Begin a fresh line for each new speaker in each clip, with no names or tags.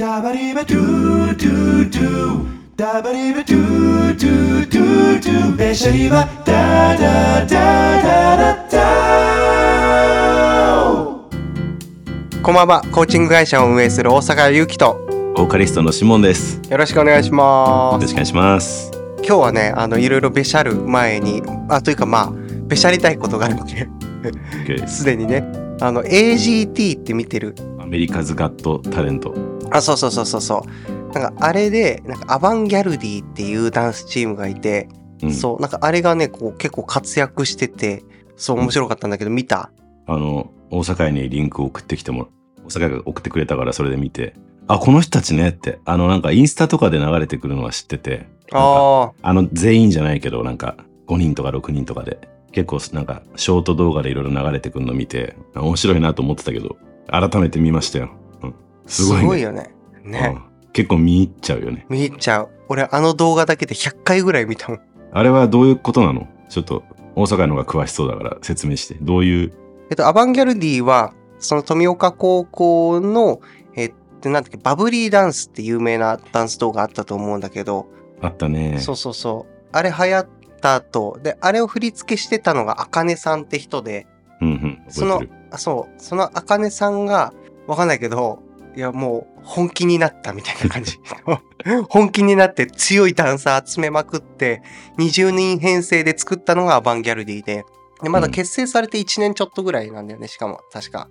ダバリバドゥドゥドゥダバリバドゥドゥドゥドゥベシャリバダダダダダダ
こんばんは、コーチング会社を運営する大阪祐樹と、
ボーカリストのシモンです。よ
よろしくお願いします。
ろしくお願いします。
今日はね、あの、いろいろべしゃる前に、あ、というかまあ、べしゃりたいことがあるので、すでにね、あの、AGT って見てる？
アメリカズ・ガット・タレント。
あ、そうそうそうそうそう。なんか、あれで、なんか、アバンギャルディっていうダンスチームがいて、
うん、
そう、なんか、あれがね、こう、結構活躍してて、そう、面白かったんだけど、見た？
あの、大阪にリンクを送ってきても、大阪が送ってくれたからそれで見て、あ、この人たちねって、あの、なんかインスタとかで流れてくるのは知ってて、
あ
あの、全員じゃないけど、なんか5人とか6人とかで、結構なんかショート動画でいろいろ流れてくるの見て、面白いなと思ってたけど、改めて見ましたよ。すごいね。
よね。ね。
うん結構見入っちゃうよね。
見入っちゃう。俺、あの動画だけで100回ぐらい見たもん。
あれはどういうことなの？ちょっと大阪の方が詳しそうだから説明して。どういう、
えっと、アバンギャルディは、その富岡高校の、えっと、なんだっけ、バブリーダンスって有名なダンス動画あったと思うんだけど、
あったね。
そうそうそう。あれ流行った後、で、あれを振り付けしてたのが、あかねさんって人で、
うんうん。
そのそう、そのあかねさんが、わかんないけど、いや、もう、本気になったみたいな感じ。本気になって強いダンサー集めまくって、20人編成で作ったのがアバンギャルディで、で、まだ結成されて1年ちょっとぐらいなんだよね、しかも、確か。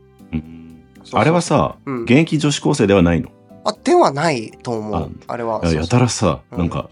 あれはさ、
うん
現役女子高生ではないの？
あ、ではないと思
あ
う。あれは。
いややたらさ、
うん
なんか、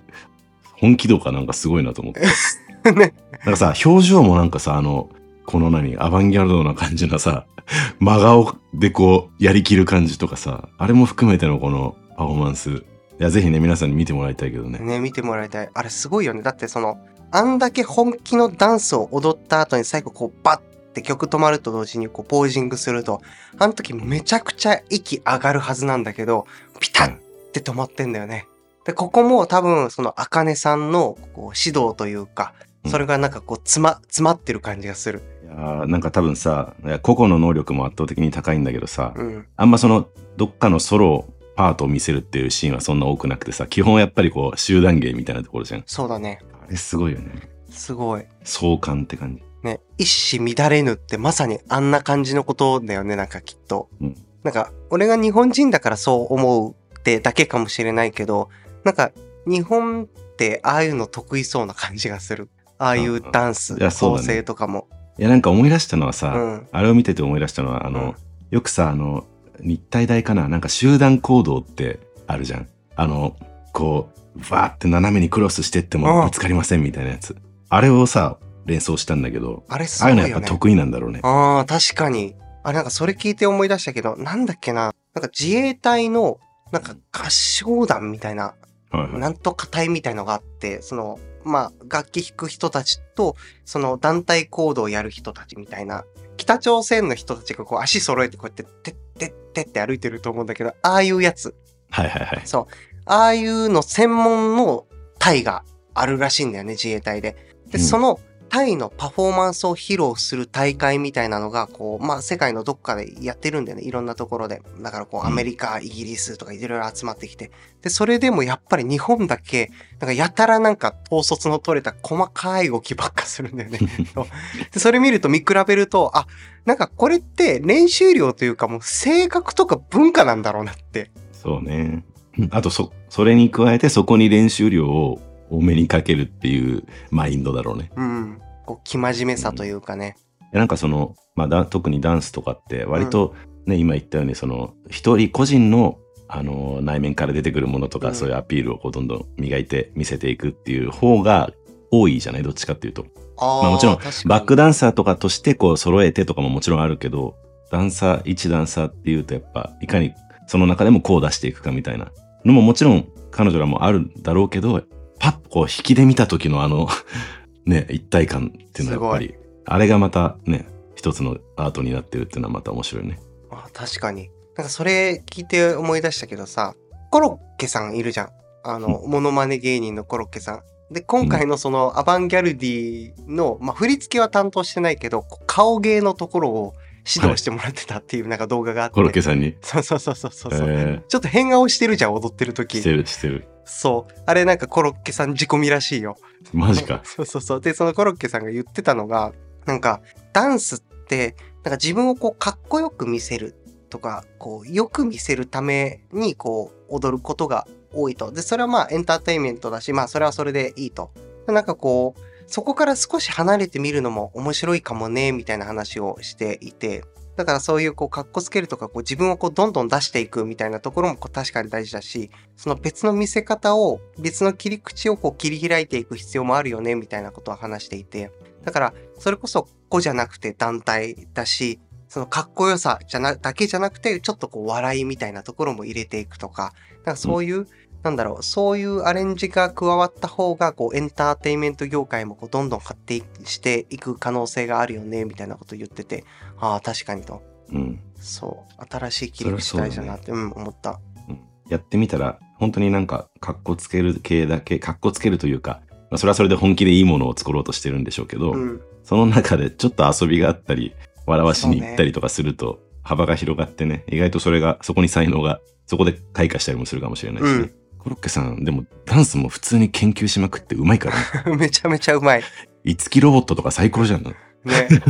本気度かなんかすごいなと思って。
ね。
なんかさ、表情もなんかさ、あの、この何、アバンギャルドな感じのさ、真顔でこう、やりきる感じとかさ、あれも含めてのこのパフォーマンス。いや、ぜひね、皆さんに見てもらいたいけどね。
ね、見てもらいたい。あれすごいよね。だってその、あんだけ本気のダンスを踊った後に最後こうバッて曲止まると同時にこうポージングすると、あの時めちゃくちゃ息上がるはずなんだけど、ピタッって止まってんだよね。で、ここも多分そのあかねさんのこう指導というか、それがなんかこう詰ま、詰まってる感じがする。
いやーなんか多分さ、個々の能力も圧倒的に高いんだけどさ、
うん。
あんまその、どっかのソロパートを見せるっていうシーンはそんな多くなくてさ、基本はやっぱりこう、集団芸みたいなところじゃん。
そうだね。
あれすごいよね。
すごい。
壮観って感じ。
ね、一糸乱れぬってまさにあんな感じのことだよね、なんかきっと。
うん
なんか、俺が日本人だからそう思うってだけかもしれないけど、なんか、日本ってああいうの得意そうな感じがする。ああいうダンス、
う
構
だね
成とかも。
いや、なんか思い出したのはさ、
うん。
あれを見てて思い出したのは、あの、
うん
よくさ、あの、日体大かななんか集団行動ってあるじゃん。あの、こう、バーって斜めにクロスしてって
うん
もぶつかりませんみたいなやつ。あれをさ、連想したんだけど、
あれす
ああ
ごいう
のやっぱ得意なんだろうね。
ああ、確かに。あれなんかそれ聞いて思い出したけど、なんだっけな。なんか自衛隊の、なんか合唱団みたいな
はいはい
なんとか隊みたいのがあって、その、まあ、楽器弾く人たちと、その団体行動をやる人たちみたいな、北朝鮮の人たちがこう足揃えてこうやって、てってってって歩いてると思うんだけど、ああいうやつ、
はいはいはい。
そう、ああいうの専門の隊があるらしいんだよね、自衛隊で。で、
うん
その隊のパフォーマンスを披露する大会みたいなのが、こう、まあ、世界のどっかでやってるんだよね、いろんなところで。だからこう、
うん
アメリカ、イギリスとかいろいろ集まってきて。で、それでもやっぱり日本だけ、なんかやたらなんか統率の取れた細かい動きばっかするんだよね。でそれ見ると見比べると、あ、なんかこれって練習量というかもう性格とか文化なんだろうなって。
そうね。あと、そ、それに加えてそこに練習量を多めにかけるっていうマインドだろうね。
うん。こう、生真面目さというかね。
なんかその、まあだ、特にダンスとかって割とね、今言ったようにその一人個人のあの内面から出てくるものとか、
うん
そういうアピールをこうどんどん磨いて見せていくっていう方が多いじゃない？どっちかっていうと。
あー
まあもちろんバックダンサーとかとしてこう揃えてとかももちろんあるけど、ダンサー、一ダンサーっていうとやっぱいかにその中でもこう出していくかみたいなのももちろん彼女らもあるだろうけど、パッとこう引きで見た時のあの ね、一体感っていうのはやっぱり、あれがまたね、一つのアートになってるっていうのはまた面白いね。
あ確かに。なんかそれ聞いて思い出したけどさ、コロッケさんいるじゃん。あの、モノマネ芸人のコロッケさん。で、今回のそのアバンギャルディの、まあ、振り付けは担当してないけど、顔芸のところを指導してもらってたっていうなんか動画があって。
コロッケさんに？
そうそうそうそうそう。
え
ちょっと変顔してるじゃん、踊ってる
ー、
時
してるしてる。
そう。あれなんかコロッケさん仕込みらしいよ。
マジか。
そうそうそう。で、そのコロッケさんが言ってたのが、なんか、ダンスって、なんか自分をこう、かっこよく見せるとか、こう、よく見せるために、こう、踊ることが多いと。で、それはまあ、エンターテインメントだし、まあ、それはそれでいいと。なんかこう、そこから少し離れてみるのも面白いかもね、みたいな話をしていて、だからそういうこう、かっこつけるとか、こう、自分をこう、どんどん出していくみたいなところもこう確かに大事だし、その別の見せ方を、別の切り口をこう切り開いていく必要もあるよね、みたいなことは話していて。だから、それこそ個じゃなくて団体だし、そのかっこよさじゃな、だけじゃなくて、ちょっとこう笑いみたいなところも入れていくとか、なんかそういう、なんだろう、そういうアレンジが加わった方が、こうエンターテインメント業界もこうどんどん発展していく可能性があるよね、みたいなこと言ってて、ああ、確かにと。
うん。
そう。新しい切り口大事だなって、うん、思った。
うんやってみたら、本当になんか、かっこつける系だけ、かっこつけるというか、まあ、それはそれで本気でいいものを作ろうとしてるんでしょうけど、
うん。
その中でちょっと遊びがあったり、笑わしに行ったりとかすると、幅が広がってね、意外とそれが、そこに才能が、そこで開花したりもするかもしれないしね。
うん
コロッケさん、でもダンスも普通に研究しまくってうまいからね。
めちゃめちゃうまい。
いつきロボットとか最高じゃん。
ね。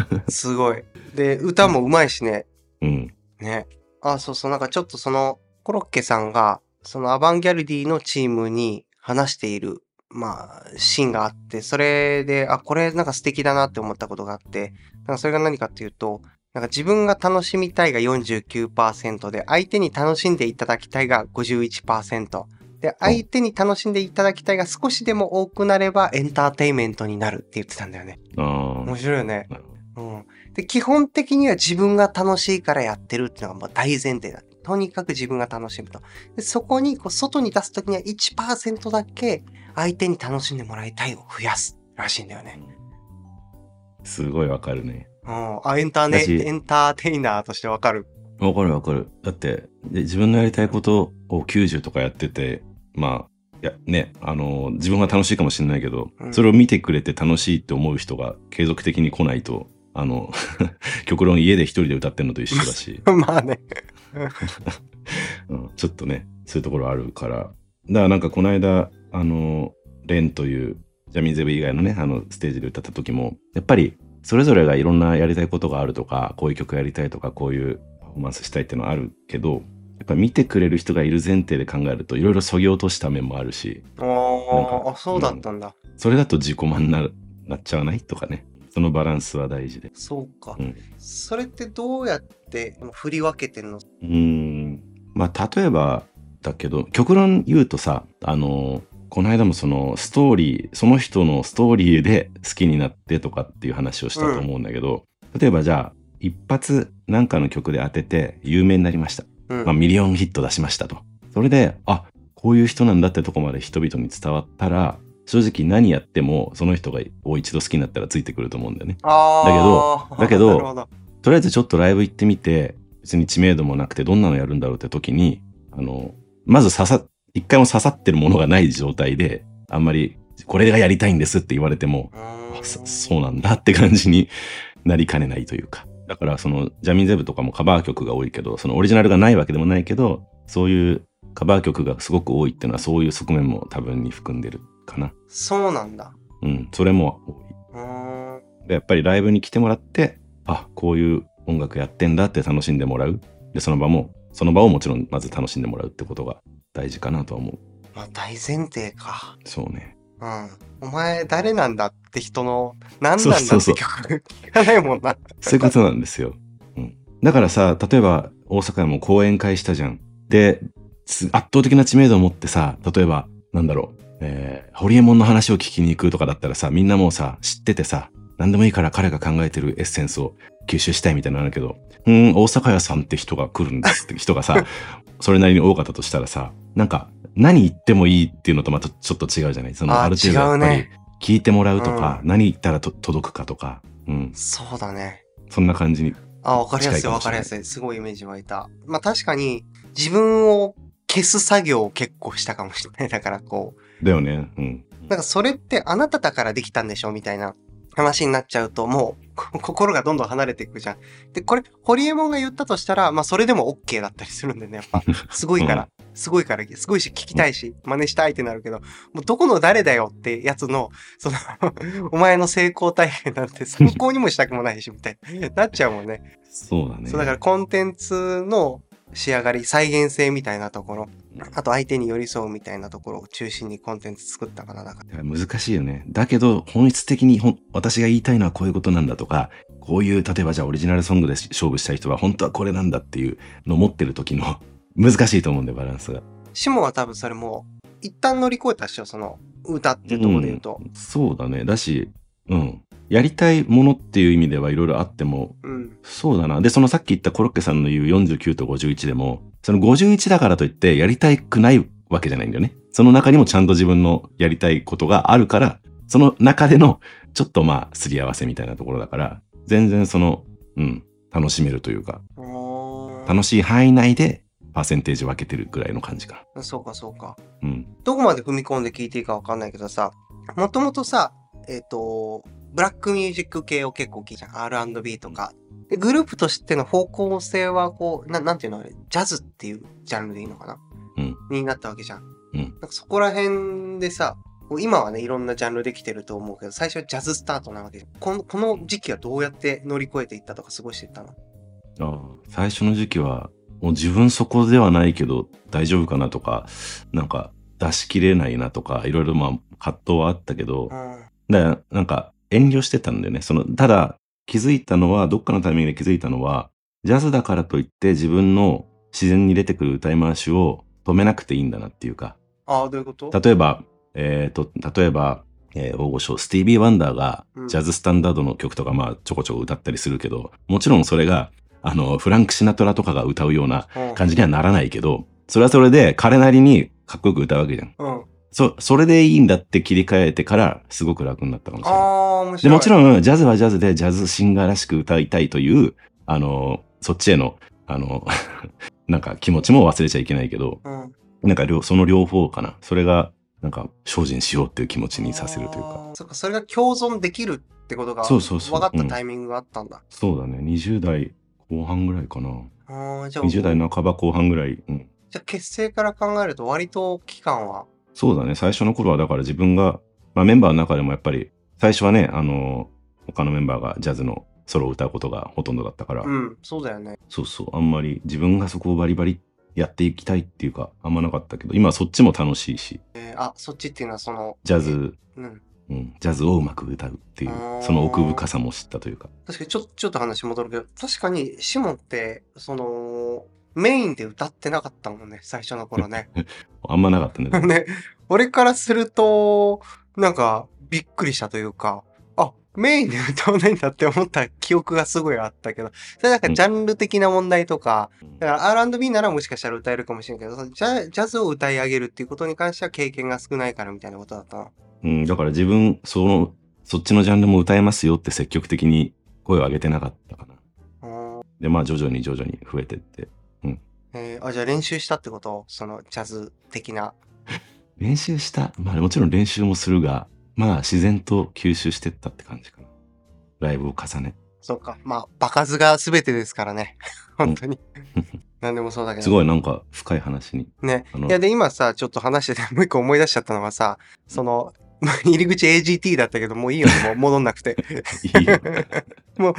すごい。で、歌もうまいしね。
うん。
ね。あ、そうそう。なんかちょっとその、コロッケさんが、そのアバンギャルディのチームに話している、まあ、シーンがあって、それで、あ、これなんか素敵だなって思ったことがあって、なんかそれが何かっていうと、なんか自分が楽しみたいが49%で、相手に楽しんでいただきたいが51%。で、相手に楽しんでいただきたいが少しでも多くなればエンターテインメントになるって言ってたんだよね。
あ
面白いよね。うん。で、基本的には自分が楽しいからやってるっていうのがもう大前提だ。とにかく自分が楽しむと。でそこにこう外に出すときには1%だけ相手に楽しんでもらいたいを増やすらしいんだよね。
ど。すごいわかるね。
うん。あ、エンターネ、エンターテイナーとしてわかる。
わかるわかる。だって、で自分のやりたいことを90とかやってて、まあ、いや、ね、あの、自分が楽しいかもしれないけど、
うん
それを見てくれて楽しいって思う人が継続的に来ないと、あの、極論家で一人で歌ってるのと一緒だし、
まあね。
うん、ちょっとね、そういうところあるから。だからなんかこの間、あの、レンという、ジャミンゼブ以外のね、あの、ステージで歌った時も、やっぱり、それぞれがいろんなやりたいことがあるとか、こういう曲やりたいとか、こういうパフォーマンスしたいっていうのはあるけど、やっぱ見てくれる人がいる前提で考えると、いろいろそぎ落とした面もあるし、
ああ、そうだったんだ。
それだと自己満になるなっちゃわないとかね。そのバランスは大事で。
そうか。
うん
それってどうやって振り分けてんの？
うーん。まあ、例えばだけど、極論言うとさ、あの、この間もそのストーリー、その人のストーリーで好きになってとかっていう話をしたと思うんだけど、例えばじゃあ、一発なんかの曲で当てて有名になりました。
うん。
まあ、ミリオンヒット出しましたと。それで、あ、こういう人なんだってとこまで人々に伝わったら、正直何やってもその人がを一度好きになったらついてくると思うんだよね。だけど
なるほど。
とりあえずちょっとライブ行ってみて、別に知名度もなくてどんなのやるんだろうって時に、あの、まず刺さ、一回も刺さってるものがない状態で、あんまり、これがやりたいんですって言われても、そうなんだって感じになりかねないというか。だからそのジャミンゼブとかもカバー曲が多いけど、そのオリジナルがないわけでもないけど、そういうカバー曲がすごく多いっていうのはそういう側面も多分に含んでるかな。
そうなんだ。
うん、それも多い。
うーん。
でやっぱりライブに来てもらってあこういう音楽やってんだって楽しんでもらうでその場もその場をもちろんまず楽しんでもらうってことが大事かなとは思う
まあ大前提か。
そうね
うん。お前誰なんだって人の何なんだって曲聞かないもんな。
そういうことなんですよ、うん、だからさ例えば大阪でも講演会したじゃん。です圧倒的な知名度を持ってさ例えばなんだろう。えー、ホリエモンの話を聞きに行くとかだったらさみんなもうさ知っててさ何でもいいから彼が考えてるエッセンスを吸収したいみたいなのあるけどうーん大阪屋さんって人が来るんですって人がさ それなりに多かったとしたらさなんか何言ってもいいっていうのとまたちょっと違うじゃない？その
あ
る程度やっぱり聞いてもらうとか、
う
何言ったらと届くかとか、うん、
そうだね。
そんな感じに
あ、わかりやすい
近いか
りやすい。すごいイメージ湧いた。まあ確かに自分を消す作業を結構したかもしれない。だからこう、
だよねうん
なんかそれってあなただからできたんでしょ？みたいな話になっちゃうともうこ 心がどんどん離れていくじゃん。で、これ、ホリエモンが言ったとしたら、まあそれでも OK だったりするんでね、やっぱ。すごいから、すごいから、すごいし聞きたいし、真似したいってなるけど、もうどこの誰だよってやつの、その、お前の成功体験なんて参考にもしたくもないし、みたいになっちゃうもんね。
そうだね。
そうだからコンテンツの仕上がり、再現性みたいなところ、あと相手に寄り添うみたいなところを中心にコンテンツ作ったかな、だから。
難しいよね。だけど、本質的にほん私が言いたいのはこういうことなんだとか、こういう、例えばじゃあオリジナルソングで勝負したい人は本当はこれなんだっていうのを持ってる時の難しいと思うんだよ、バランスが。
シモンは多分それもう、一旦乗り越えたっしょ、その、歌っていうところで言うと。
んそうだね。だし、うん。やりたいものっていう意味ではいろいろあっても、
うん。
そうだな。で、そのさっき言ったコロッケさんの言う49と51でも、その51だからといってやりたくないわけじゃないんだよね。その中にもちゃんと自分のやりたいことがあるから、その中でのちょっとまあすり合わせみたいなところだから、全然その、うん、楽しめるというか、楽しい範囲内でパーセンテージ分けてるぐらいの感じか
そうか、そうか。
な。うん。
どこまで踏み込んで聞いていいかわかんないけどさ、もともとさ、えっ、と、ブラックミュージック系を結構聞いじゃん。R&B とか。で、グループとしての方向性は、こう、ななんていうのあれ、ジャズっていうジャンルでいいのかな？
うん。
になったわけじゃん。
うん
なんかそこら辺でさ、今はね、いろんなジャンルできてると思うけど、最初はジャズスタートなわけじゃん。このこの時期はどうやって乗り越えていったとか過ごしていったの？
ああ最初の時期は、もう自分そこではないけど大丈夫かなとか、なんか出し切れないなとか、いろいろまあ葛藤はあったけど、
うん。
だからなんか遠慮してたんだよね。その、ただ気づいたのは、どっかのタイミングで気づいたのは、ジャズだからといって自分の自然に出てくる歌い回しを止めなくていいんだなっていうか、
ああ、どういうこと？
例えば、えっ、と、例えば、えー大御所、スティービー・ワンダーが
うん
ジャズスタンダードの曲とかまあちょこちょこ歌ったりするけど、もちろんそれが、あの、フランク・シナトラとかが歌うような
うん
感じにはならないけど、それはそれで彼なりにかっこよく歌うわけじゃん。
うん。
そ、それでいいんだって切り替えてから、すごく楽になったかもしれない。
ああ、面
で、
白い。
もちろん、ジャズはジャズで、ジャズシンガーらしく歌いたいという、あの、そっちへの、あの、なんか気持ちも忘れちゃいけないけど、
うん。
なんか両、その両方かな。それが、なんか、精進しようっていう気持ちにさせるというか。
そっか、それが共存できるってことが
そうそうそう
分かったタイミングがあったんだ。
そうだね。20代後半ぐらいかな。
ああ、じゃあ、
20代半ば後半ぐらい。うん。
じゃあ結成から考えると割と期間は？
そうだね。最初の頃は、だから自分が、まあメンバーの中でもやっぱり、最初はね、あの、他のメンバーがジャズのソロを歌うことがほとんどだったから、
うん、そうだよね。
そうそう、あんまり自分がそこをバリバリやっていきたいっていうか、あんまなかったけど、今はそっちも楽しいし、
えーあ、そっちっていうのはその。
ジャズ、
うん。
うん、ジャズをうまく歌うっていうその奥深さも知ったというか。
確かにちょちょっと話戻るけど、確かにシモンって、その、メインで歌ってなかったもんね、最初の頃ね。
あんまなかったね。
ね、俺からすると、なんか、びっくりしたというか、あ、メインで歌わないんだって思った記憶がすごいあったけど、それなんかジャンル的な問題とか、だから R&B ならもしかしたら歌えるかもしれんけど、そのジャジャズを歌い上げるっていうことに関しては経験が少ないからみたいなことだったの。
うん、だから自分、その、そっちのジャンルも歌えますよって積極的に声を上げてなかったかな。
うん
で、まあ徐々に徐々に増えてって。
えーあ、じゃあ練習したってこと？そのジャズ的な。
練習した。まあもちろん練習もするが、まあ自然と吸収してったって感じかな。ライブを重ね。
そうか。まあ、場数が全てですからね。本当に。何でもそうだけど。
すごいなんか深い話に。
ね。いや、で、今さ、ちょっと話してて、もう一個思い出しちゃったのがさ、その、入り口 AGT だったけど、もういいよね、もう戻んなくて。
いいよ。
もう、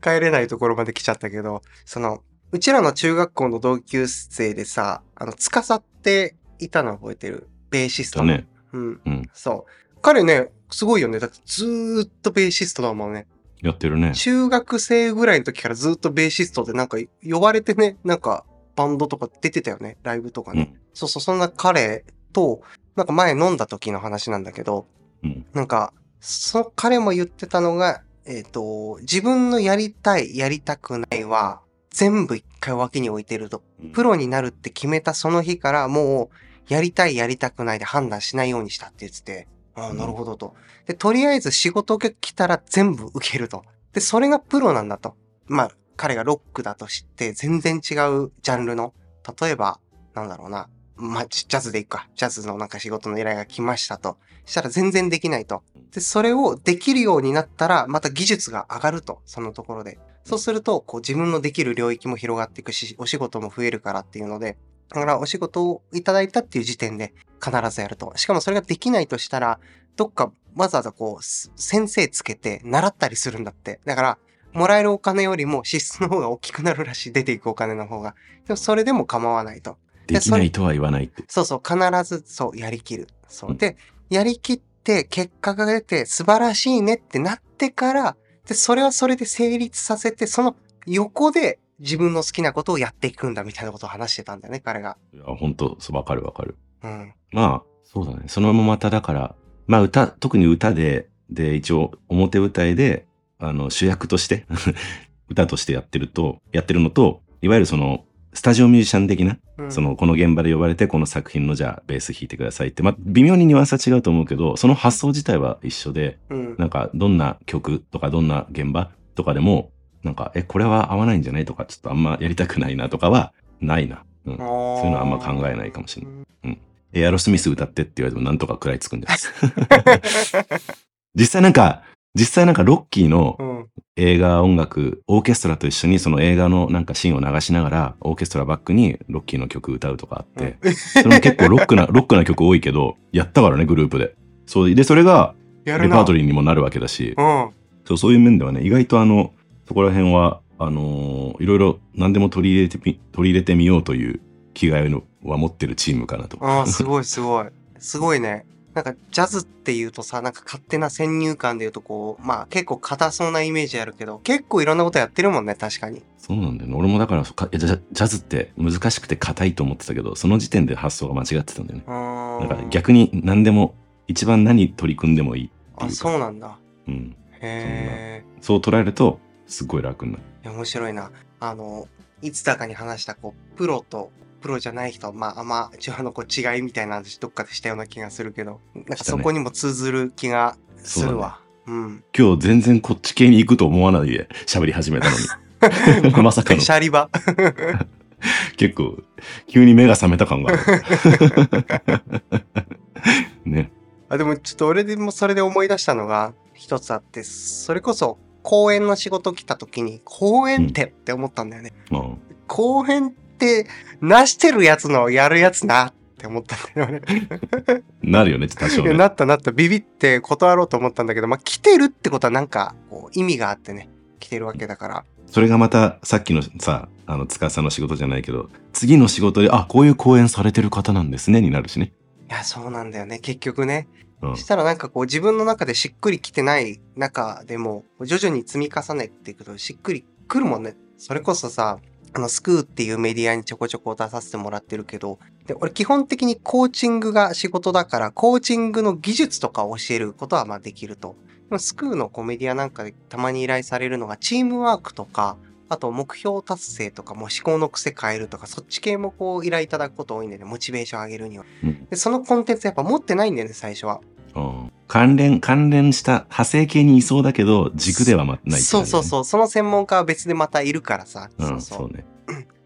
帰れないところまで来ちゃったけど、その、うちらの中学校の同級生でさ、あの、司っていたの覚えてる？ベーシスト
ね。
うん。
うん。
そう。彼ね、すごいよね。だってずーっとベーシストだもんね。
やってるね。
中学生ぐらいの時からずっとベーシストでなんか呼ばれてね、なんかバンドとか出てたよね。ライブとかね。
うん。
そうそう、そんな彼と、なんか前飲んだ時の話なんだけど、
うん。
なんか、その彼も言ってたのが、えっ、と、自分のやりたい、やりたくないは、全部一回脇に置いてると。プロになるって決めたその日からもう、やりたい、やりたくないで判断しないようにしたって言ってて、ああ、
うん
なるほどと。で、とりあえず仕事が来たら全部受けると。で、それがプロなんだと。まあ、彼がロックだと知って、全然違うジャンルの、例えば、なんだろうな、まあ、ジャズでいくか。ジャズのなんか仕事の依頼が来ましたと。したら全然できないと。で、それをできるようになったら、また技術が上がると。そのところで。そうすると、こう自分のできる領域も広がっていくし、お仕事も増えるからっていうので、だからお仕事をいただいたっていう時点で必ずやると。しかもそれができないとしたら、どっかわざわざこう、す先生つけて習ったりするんだって。だから、もらえるお金よりも支出の方が大きくなるらしい。出ていくお金の方が。でもそれでも構わないと。
できないとは言わないって。
そうそう、必ずそう、やりきる。そうう。
ん
で、やりきって結果が出て素晴らしいねってなってから、で、それはそれで成立させて、その横で自分の好きなことをやっていくんだみたいなことを話してたんだよね、彼が。
いや、本当そう、わかるわかる。
うん。
まあ、そうだね。そのまままただから、まあ歌、特に歌で、で、一応表舞台で、あの、主役として、歌としてやってると、やってるのと、いわゆるその、スタジオミュージシャン的な、
うん
その、この現場で呼ばれて、この作品のじゃあ、ベース弾いてくださいって、まあ、微妙にニュアンスは違うと思うけど、その発想自体は一緒で、
うん。
なんか、どんな曲とか、どんな現場とかでも、なんか、え、これは合わないんじゃないとか、ちょっとあんまやりたくないなとかは、ないな。うん。
そう
いうのはあんま考えないかもしれない。エアロスミス歌ってって言われてもなんとか食らいつくんです。実際なんか、実際なんかロッキーの
うん。
映画音楽、オーケストラと一緒にその映画のなんかシーンを流しながら、オーケストラバックにロッキーの曲歌うとかあって、それも結構ロックな、ロックな曲多いけど、やったからね、グループで。そう、で、それが。レパートリーにもなるわけだし、
うん。
そうそういう面ではね、意外とあの、そこら辺は、あのーいろいろ何でも取り入れてみ、取り入れてみようという気概のは持ってるチームかなと。
ああ、すごいすごい。すごいね。なんかジャズっていうとさ、なんか勝手な先入観で言うとこう、まあ結構硬そうなイメージあるけど、結構いろんなことやってるもんね、確かに。
そうなんだよね。俺もだからかジャ、ジャズって難しくて硬いと思ってたけど、その時点で発想が間違ってたんだよね。だから逆に何でも、一番何取り組んでもいいって
あ、
いうか。
そうなんだ。
うん。
へえ。
そう捉えると、すっごい楽になる。
いや面白いな。あの、いつだかに話した、こう、プロと、プロじゃない人、まあ、あんま、一応のこう違いみたいな話どっかでしたような気がするけど、なんかそこにも通ずる気がするわ。うん。
今日全然こっち系に行くと思わないで喋り始めたのに。まさかの
シャリバ。
結構、急に目が覚めた感がある。ね。
あでもちょっと俺でもそれで思い出したのが一つあって、それこそ公演の仕事来た時に、公演ってって思ったんだよね。
うん
公演って、なしてるやつのやるやつなって思ったんだよね。
なるよね、多少ね。
なったなった。ビビって断ろうと思ったんだけど、まあ来てるってことはなんかこう意味があってね、来てるわけだから。
それがまたさっきのさ、あの、司の仕事じゃないけど、次の仕事で、あ、こういう講演されてる方なんですね、になるしね。
いや、そうなんだよね。結局ね。したらなんかこう自分の中でしっくりきてない中でも、徐々に積み重ねていくとしっくりくるもんね。それこそさ、あの、スクーっていうメディアにちょこちょこ出させてもらってるけど、で、俺基本的にコーチングが仕事だから、コーチングの技術とかを教えることはまあできると。でもスクーのコメディアなんかでたまに依頼されるのがチームワークとか、あと目標達成とかもう思考の癖変えるとか、そっち系もこう依頼いただくこと多いんでね、モチベーション上げるには。
うん
で、そのコンテンツやっぱ持ってないんだよね、最初は。
うん関連、関連した派生系にいそうだけど、軸ではまないね
そうそうそう。その専門家は別でまたいるからさ。
うん、
そうそう。
そうね。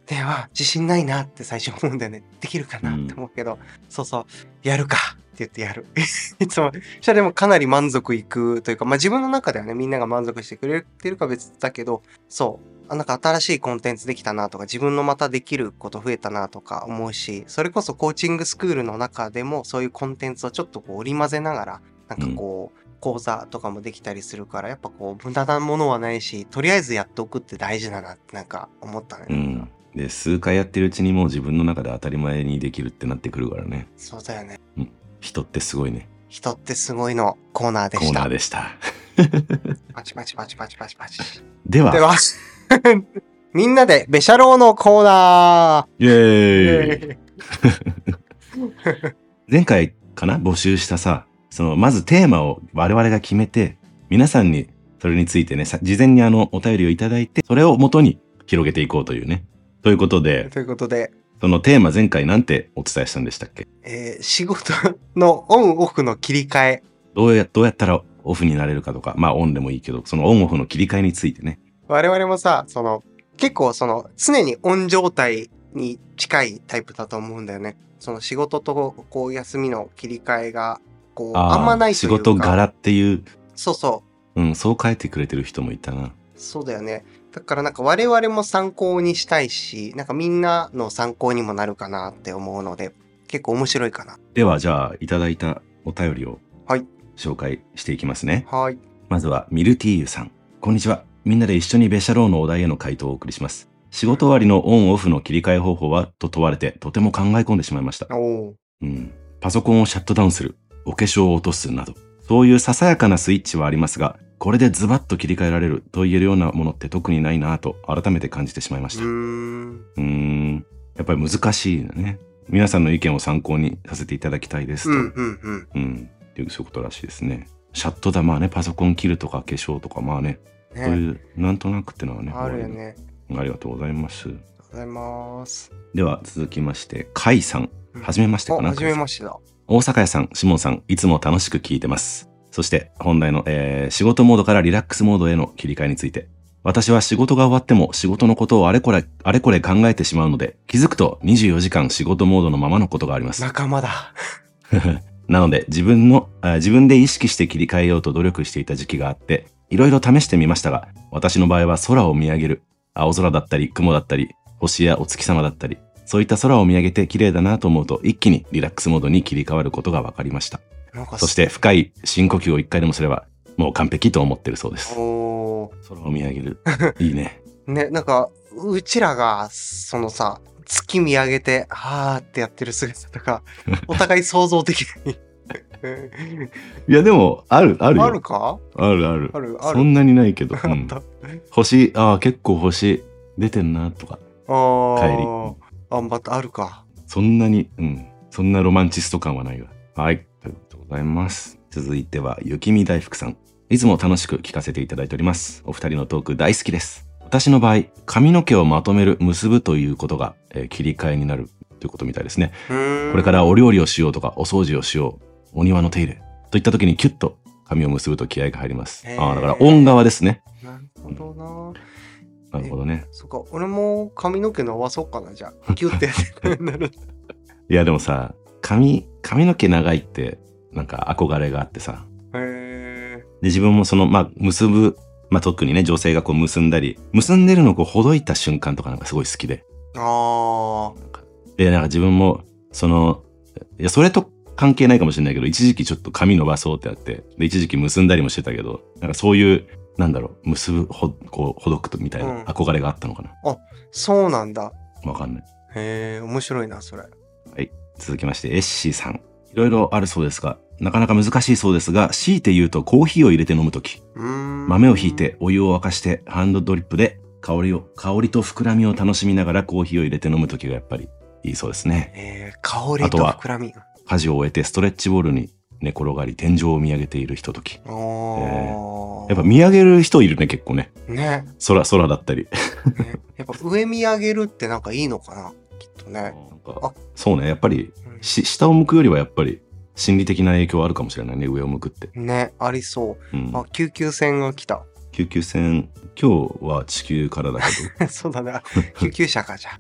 では、自信ないなって最初思うんだよね。できるかなって思うけど、そうそう。やるかって言ってやる。いつも。そしたらでもかなり満足いくというか、まあ自分の中ではね、みんなが満足してくれてるか別だけど、そう。あなんか新しいコンテンツできたなとか、自分のまたできること増えたなとか思うし、それこそコーチングスクールの中でもそういうコンテンツをちょっとこう織り交ぜながら、なんかこう、講座とかもできたりするから、やっぱこう、無駄なものはないし、とりあえずやっておくって大事だなってなんか思ったね。
うん。で、数回やってるうちにもう自分の中で当たり前にできるってなってくるからね。
そうだよね。
人ってすごいね。
人ってすごいのコーナーでした。
コーナーでした。
パチパチパチパチパチパチ。
では、
では、みんなでベシャローのコーナ
イエーイ
ー
前回かな募集したさ、その、まずテーマを我々が決めて、皆さんにそれについてね、さ事前にあの、お便りをいただいて、それを元に広げていこうというね。ということで、
ということで、
そのテーマ前回なんてお伝えしたんでしたっけ？
えー仕事のオンオフの切り替え。
どうや、どうやったらオフになれるかとか、まあオンでもいいけど、そのオンオフの切り替えについてね。
我々もさ、その、結構その、常にオン状態に近いタイプだと思うんだよね。その仕事とこう休みの切り替えが、こう、あんまないと
仕
いうか。
事柄っていう、
そうそう。
うん、そう変えてくれてる人もいたな。
そうだよね。だからなんか我々も参考にしたいし、なんかみんなの参考にもなるかなって思うので、結構面白いかな。
では、じゃあ、いただいたお便りを
はい
紹介していきますね。
はい。
まずは、ミルティーユさん。こんにちは。みんなで一緒にベシャローのお題への回答をお送りします。仕事終わりのオンオフの切り替え方法はと問われて、とても考え込んでしまいました。うん。パソコンをシャットダウンする、お化粧を落とすなど、そういうささやかなスイッチはありますが、これでズバッと切り替えられると言えるようなものって特にないなぁと改めて感じてしまいました。
うー。
うん。やっぱり難しいよね。皆さんの意見を参考にさせていただきたいですと。
うんうんうん。
うん。っていうそういうことらしいですね。シャットダウン、まあね、パソコン切るとか化粧とか、まあね、そうい
ね。
う、なんとなくってのはね。
あるよね。
ありがとうございます。
ありがとうございます。
では続きまして、カイさん。
うん
はじめましてかな。
お、はじめましてだ。
大阪屋さん、シモンさん、いつも楽しく聞いてます。そして、本題の、えー仕事モードからリラックスモードへの切り替えについて。私は仕事が終わっても仕事のことをあれこれ、あれこれ考えてしまうので、気づくと24時間仕事モードのままのことがあります。
仲間だ。
なので、自分のあ、自分で意識して切り替えようと努力していた時期があって、いろいろ試してみましたが、私の場合は空を見上げる。青空だったり、雲だったり、星やお月様だったり、そういった空を見上げて綺麗だなと思うと、一気にリラックスモードに切り替わることが分かりました。そして深い深呼吸を一回でもすれば、もう完璧と思ってるそうです。
お
空を見上げる。いいね。
ー ね、なんか、うちらが、そのさ、月見上げて、はーってやってる姿とか、お互い想像できない。
いや、でも、ある、あるよ。
あるか？
あるある
ある
そんなにないけど。う
あ
ん。星、ああ、結構星出てんな、とか。
あー
帰り
あ、またあるか。
そんなに、うん。そんなロマンチスト感はないわ。はい。ありがとうございます。続いては、雪見大福さん。いつも楽しく聞かせていただいております。お二人のトーク大好きです。私の場合、髪の毛をまとめる、結ぶということが、えー切り替えになるということみたいですね。これからお料理をしようとか、お掃除をしよう、お庭の手入れといった時にキュッと髪を結ぶと気合が入ります。ああ、だから音側ですね。
なるほどな。
なるほどね。
そっか、俺も髪の毛伸ばそうかな、じゃあ。キュッて。
いやでもさ、髪、髪の毛長いって、なんか憧れがあってさ。
へ
で、自分もその、まあ、結ぶ、まあ特にね、女性がこう結んだり、結んでるのをこうほどいた瞬間とかなんかすごい好きで。
ー。あ
で、なんか自分も、その、いや、それと関係ないかもしれないけど、一時期ちょっと髪伸ばそうってやって、で、一時期結んだりもしてたけど、なんかそういう、なんだろう、結ぶ、ほ、こう、ほどくとみたい
うん
な憧れがあったのかな？
ー。そうなんだ。
わかんない。
へえ、面白いな、それ。
続きまして、エッシーさん。いろいろあるそうですが、なかなか難しいそうですが、強いて言うとコーヒーを入れて飲むとき。豆をひいてお湯を沸かしてハンドドリップで香りを、香りと膨らみを楽しみながらコーヒーを入れて飲むときがやっぱりいいそうですね。
えー、香りと
あとは
膨らみ。
家事を終えてストレッチボールに寝転がり天井を見上げているひととき。
おー
やっぱ見上げる人いるね、結構ね。
ね
空、空だったり。
ねやっぱ上見上げるってなんかいいのかな？きっとね。あ
そうね、やっぱり
うん
し下を向くよりはやっぱり心理的な影響はあるかもしれないね、上を向くって。
ね、ありそう。
うん
あ、救急船が来た。
救急船、今日は地球からだけど。
そうだね。救急車かじゃ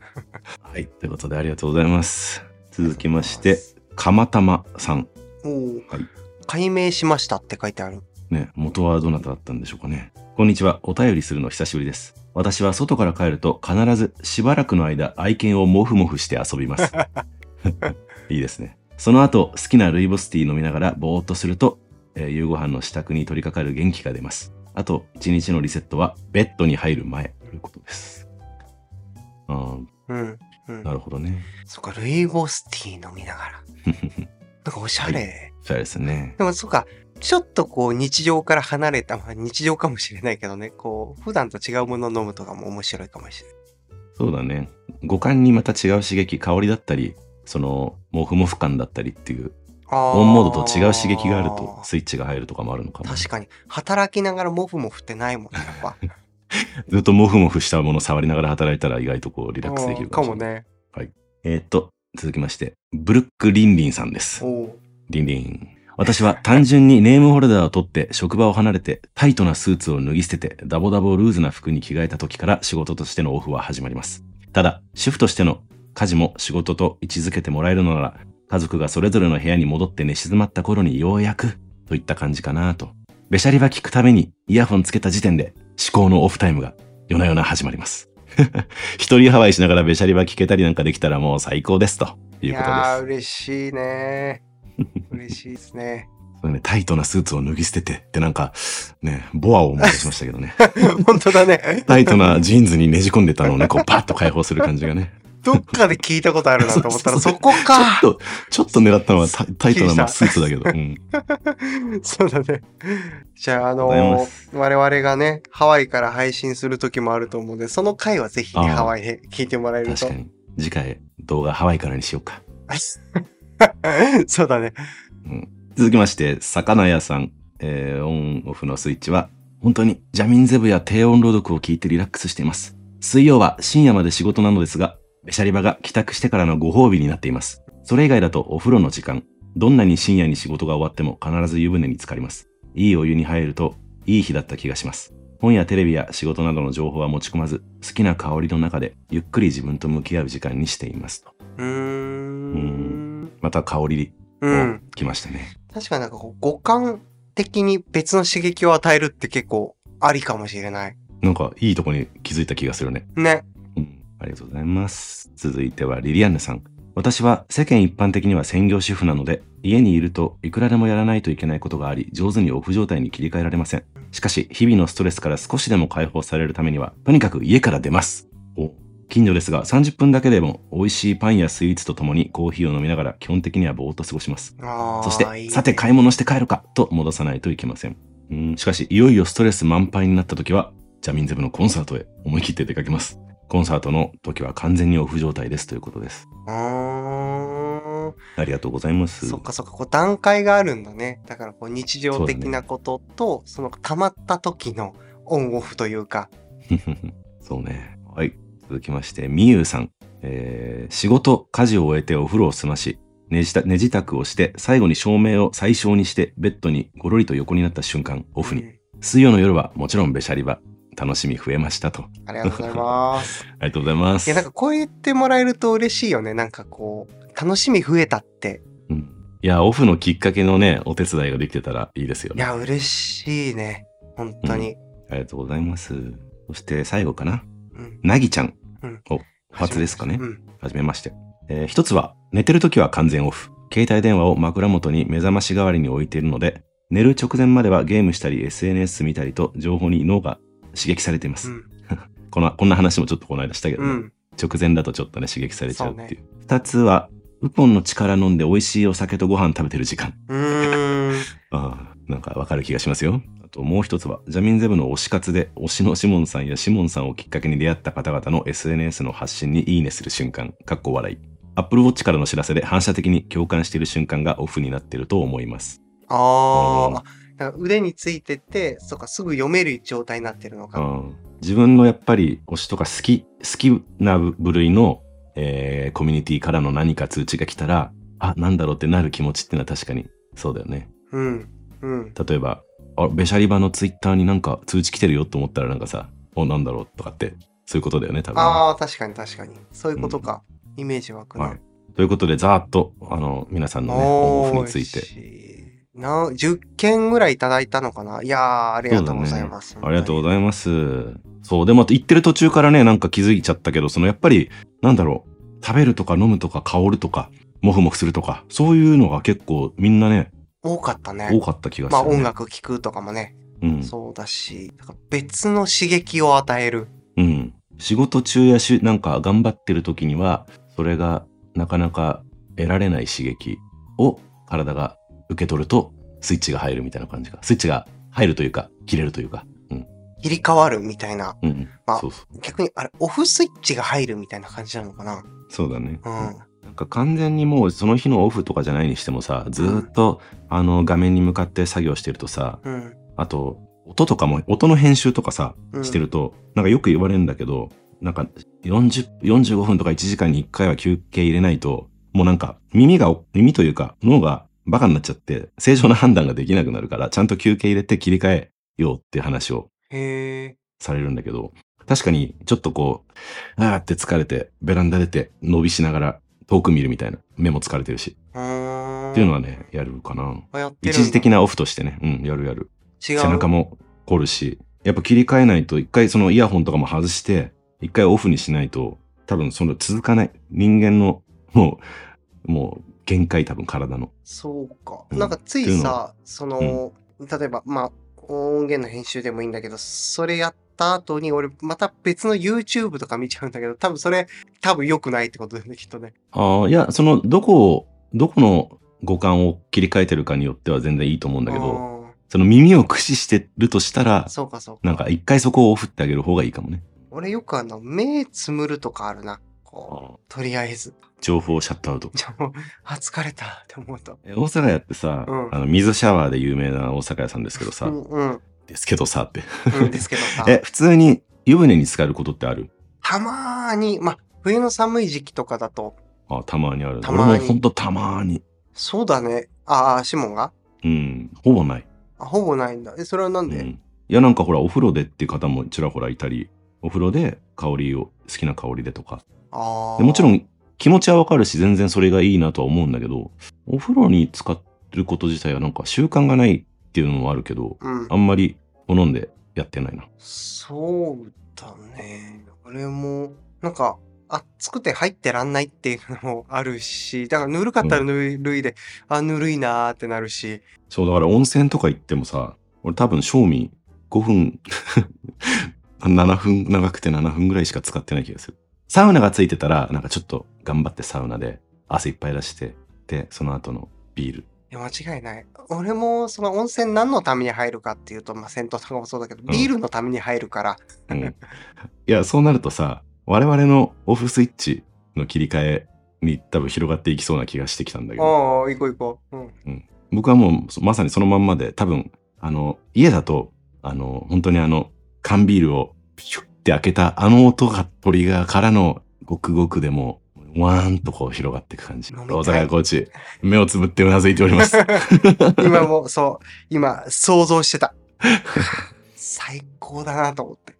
あ。
はい。ということでありがとうございます。続きまして、釜玉さん。
おお、
はい
解明しましたって書いてある。
ね、元はどなただったんでしょうかね。こんにちは。お便りするの久しぶりです。私は外から帰ると必ずしばらくの間愛犬をモフモフして遊びます。いいですね。その後、好きなルイボスティー飲みながらぼーっとすると、えー夕ご飯の支度に取り掛かる元気が出ます。あと、一日のリセットはベッドに入る前ということです。あー
うん。うん
な。るほどね。
そっか、ルイボスティー飲みながら。なんかおしゃれ。
そうですね。
でもそっか、ちょっとこう日常から離れた、まあ日常かもしれないけどね、こう、普段と違うものを飲むとかも面白いかもしれない。
そうだね。五感にまた違う刺激、香りだったり、その、モフモフ感だったりっていう、
あ
オンモードと違う刺激があるとスイッチが入るとかもあるのかも。
確かに。働きながらモフモフってないもんね、やっぱ。
ずっとモフモフしたもの触りながら働いたら意外とこうリラックスできる
かも
もしれない。
ね。
えーっと、続きまして、ブルック・リンリンさんです。リンリン。私は 単純にネームホルダーを取って職場を離れてタイトなスーツを脱ぎ捨ててダボダボルーズな服に着替えた時から仕事としてのオフは始まります。ただ、主婦としての家事も仕事と位置づけてもらえるのなら、家族がそれぞれの部屋に戻って寝静まった頃にようやく、といった感じかなと。べしゃりば聞くためにイヤホンつけた時点で思考のオフタイムが夜な夜な始まります。一人ハワイしながらべしゃりば聞けたりなんかできたらもう最高ですということ
やー、
で
嬉しいね。嬉しいですね。
ね、タイトなスーツを脱ぎ捨ててってなんか、ね、ボアを思い出しましたけどね。
本当だね。
タイトなジーンズにねじ込んでたのをね、こうパッと解放する感じがね。
どっかで聞いたことあるなと思ったら、
そ
こか。
ちょっと、ちょっと狙ったのはタ タイトなまあスーツだけど。うん。
そうだね。じゃあ、あのー我々がね、ハワイから配信する時もあると思うんで、その回はぜひね、ハワイで聞いてもらえると
確か。に。次回、動画ハワイからにしようか。
そうだね。
続きまして、魚屋さん、えーオンオフのスイッチは、本当にジャミンゼブや低音朗読を聞いてリラックスしています。水曜は深夜まで仕事なのですが、ベシャリバが帰宅してからのご褒美になっています。それ以外だとお風呂の時間、どんなに深夜に仕事が終わっても必ず湯船に浸かります。いいお湯に入ると、いい日だった気がします。本やテレビや仕事などの情報は持ち込まず、好きな香りの中でゆっくり自分と向き合う時間にしていますと。
うーん。
また香りを
うん。
来ましたね。
確かになんかこう、五感的に別の刺激を与えるって結構ありかもしれない。
なんかいいとこに気づいた気がするね。
ね。
うん、ありがとうございます。続いてはリリアンヌさん。私は世間一般的には専業主婦なので、家にいるといくらでもやらないといけないことがあり、上手にオフ状態に切り替えられません。しかし、日々のストレスから少しでも解放されるためには、とにかく家から出ます。お近所ですが、30分だけでも美味しいパンやスイーツとともにコーヒーを飲みながら基本的にはぼーっと過ごします。そして、
いいね
さて買い物して帰るかと戻さないといけません。うんしかし、いよいよストレス満杯になった時は、ジャミンゼブのコンサートへ思い切って出かけます。コンサートの時は完全にオフ状態ですということです。ありがとうございます。
そっかそっか、こう段階があるんだね。だからこう日常的なことと、そ,、の溜まった時のオンオフというか。
そうね。はい。続きまして、みゆうさん。えー仕事、家事を終えてお風呂を済まし、寝じた寝支度をして、最後に照明を最小にして、ベッドにごろりと横になった瞬間、オフに。
うん
水曜の夜はもちろんべしゃりば。楽しみ増えましたと。
ありがとうございます。
ありがとうございます。
いや、なんかこう言ってもらえると嬉しいよね。なんかこう、楽しみ増えたって。
うんいや、オフのきっかけのね、お手伝いができてたらいいですよね。
いや、嬉しいね。本当に。
ありがとうございます。そして最後かな。
うん。
なぎちゃん。
うん
お、初ですかね。
うん。
はじめまして。えー一つは、寝てるときは完全オフ。携帯電話を枕元に目覚まし代わりに置いているので、寝る直前まではゲームしたり SNS 見たりと情報に脳が刺激されています。
うん。
このこんな話もちょっとこの間したけどね、
うん。
直前だとちょっとね刺激されちゃうってい
そう
二、つは、ウポンの力飲んで美味しいお酒とご飯食べてる時間。
うーん。
ああ、なんかわかる気がしますよ。あともう一つは、ジャミンゼブの推し活で推しのシモンさんやシモンさんをきっかけに出会った方々の SNS の発信にいいねする瞬間、かっこ笑い。Apple Watch からの知らせで反射的に共感している瞬間がオフになっていると思います。
ああ。なんか腕についてて、そっか、すぐ読める状態になってるのか。
うん、自分のやっぱり推しとか好き、好きな部類の、えーコミュニティからの何か通知が来たら、あ、なんだろうってなる気持ちっていうのは確かにそうだよね。
うん。うん。
例えば、あ、ベシャリバのツイッターになんか通知来てるよと思ったらなんかさ、お、なんだろうとかって、そういうことだよね、多分ね。
ああ、確かに確かに。そういうことか。イメージ湧くな。
はい。ということで、ざーっと、あの、皆さんのね、オンオフについて。
て。な10件ぐらいいただいたのかな？いやー、ありがとうございます。
ありがとうご
い
ざいます。そう、でも言ってる途中からね、なんか気づいちゃったけど、そのやっぱり、なんだろう、食べるとか飲むとか香るとか、もふもふするとか、そういうのが結構みんなね、
多かったね。
多かった気がする、ね。
まあ音。楽聴くとかもね、
うん。
そうだし、なんか別の刺激を与える。
うん。仕事中やし、なんか頑張ってる時には、それがなかなか得られない刺激を体が受け取ると、スイッチが入るみたいな感じが。スイッチが入るというか、切れるというか。うん。
切り替わるみたいな。
うんうん。
まあ
そうそう。
逆に、あれ、オフスイッチが入るみたいな感じなのかな
そうだね。
うん。
なんか完全にもうその日のオフとかじゃないにしてもさ、ずーっとあの画面に向かって作業してるとさ、
うん。
あと音とかも、音の編集とかさ、
うん
してると、なんかよく言われるんだけど、なんか40、45分とか1時間に1回は休憩入れないと、もうなんか耳が、耳というか脳がバカになっちゃって、正常な判断ができなくなるから、ちゃんと休憩入れて切り替えようって話を。されるんだけど、確かにちょっとこう、あーって疲れて、ベランダ出て伸びしながら遠く見るみたいな。目も疲れてるし。っていうのはね、やるかな。一時的なオフとしてね、うん、やるやる。背中も凝るし、やっぱ切り替えないと、一回そのイヤホンとかも外して、一回オフにしないと、多分その続かない。人間の、もう、もう限界多分体の。
そうか。
うん
なんかつ
い
さ、その、例えば、まあ、音源の編集でもいいんだけど、それやった後に俺また別の YouTube とか見ちゃうんだけど、多分それ、多分良くないってことだよね、きっとね。
ああ、いや、その、どこを、どこの五感を切り替えてるかによっては全然いいと思うんだけど、
ど。
その耳を駆使してるとしたら、
そうかそうか。
なんか一回そこをオフってあげる方がいいかもね。
俺よくあの、目つむるとかあるな。とりあえず。
情報シャットアウト。
じゃあもう、あ、疲れたって思うと。
え大阪屋ってさ、
うん
あの水シャワーで有名な大阪屋さんですけどさ、
うん、うん。
ですけどさって。
うんですけどさ。
え、普通に湯船に浸かることってある？
たまーに、まあ、冬の寒い時期とかだと、
あ、たまにある。
たまに
ほんとたまに。
そうだね。ああ、シモンが？
うん。ほぼない。
あ、ほぼないんだ。え、それはなんで、
うん。いや、なんかほら、お風呂でっていう方もちらほらいたり、お風呂で香りを、好きな香りでとか。もちろん気持ちはわかるし、全然それがいいなとは思うんだけど、お風呂に使ってること自体はなんか習慣がないっていうのもあるけど、
うん
あ。んまり好んでやってないな。
そうだね。俺も、なんか、暑くて入ってらんないっていうのもあるし、だからぬるかったらぬるいで、あ、ぬるいなーってなるし、
そう、だから温泉とか行ってもさ、俺多分賞味5分、7分、長くて7分ぐらいしか使ってない気がする。サウナがついてたら、なんかちょっと頑張ってサウナで汗いっぱい出して、で、その後のビール。
いや、間違いない。俺も、その温泉何のために入るかっていうと、まあ、銭湯とかもそうだけど、ビールのために入るから、
うん。いや、そうなるとさ、我々のオフスイッチの切り替えに多分広がっていきそうな気がしてきたんだけど、
ああ、行こう行こう。うん。
僕はもうそまさにそのまんまで、多分、あの、家だと、あの、本当にあの、缶ビールをピュッて開けたあの音がトリガーからのごくごくでも、わーんとこう広がっていく感じ。
飲みたい
コーチ、目をつぶってうなずいております。
今も、そう、今、想像してた。最高だなと思って。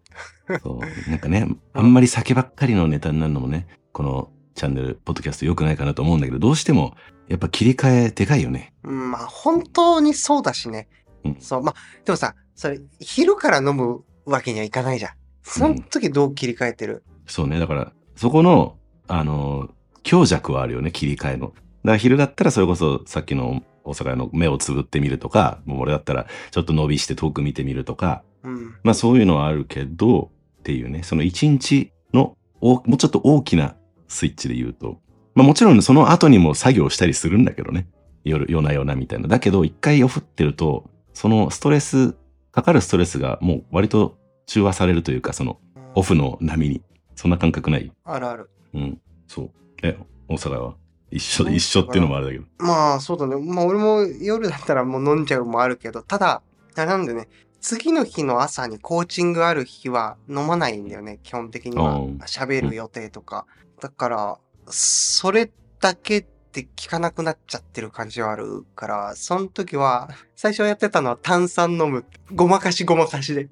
そう。なんかね、あんまり酒ばっかりのネタになるのもね、このチャンネル、ポッドキャスト良くないかなと思うんだけど、どうしても、やっぱ切り替えでかいよね。
うん、まあ、本当にそうだしね。
うん
そう、まあ、でもさ、それ、昼から飲むわけにはいかないじゃん。その時どう切り替えてる、
そうね。だから、そこの、あの、強弱はあるよね、切り替えの。だから昼だったらそれこそさっきの大阪の目をつぶってみるとか、もう俺だったらちょっと伸びして遠く見てみるとか、
うん、
まあそういうのはあるけど、っていうね、その一日のおもうちょっと大きなスイッチで言うと、まあもちろんその後にも作業したりするんだけどね。夜、夜な夜なみたいな。だけど一回オフってると、そのストレス、かかるストレスがもう割と中和されるというか、そのオフの波に。そんな感覚ない？
あるある。
うん。そう。え、大阪は一緒一緒っていうのもあれだけど。
まあ、そうだね。まあ、俺も夜だったらもう飲んじゃうもあるけど、ただ、あなんでね、次の日の朝にコーチングある日は飲まないんだよね、基本的には
うん。
喋る予定とか。だから、それだけって聞かなくなっちゃってる感じはあるから、その時は、最初やってたのは炭酸飲む。ごまかしごまかしで。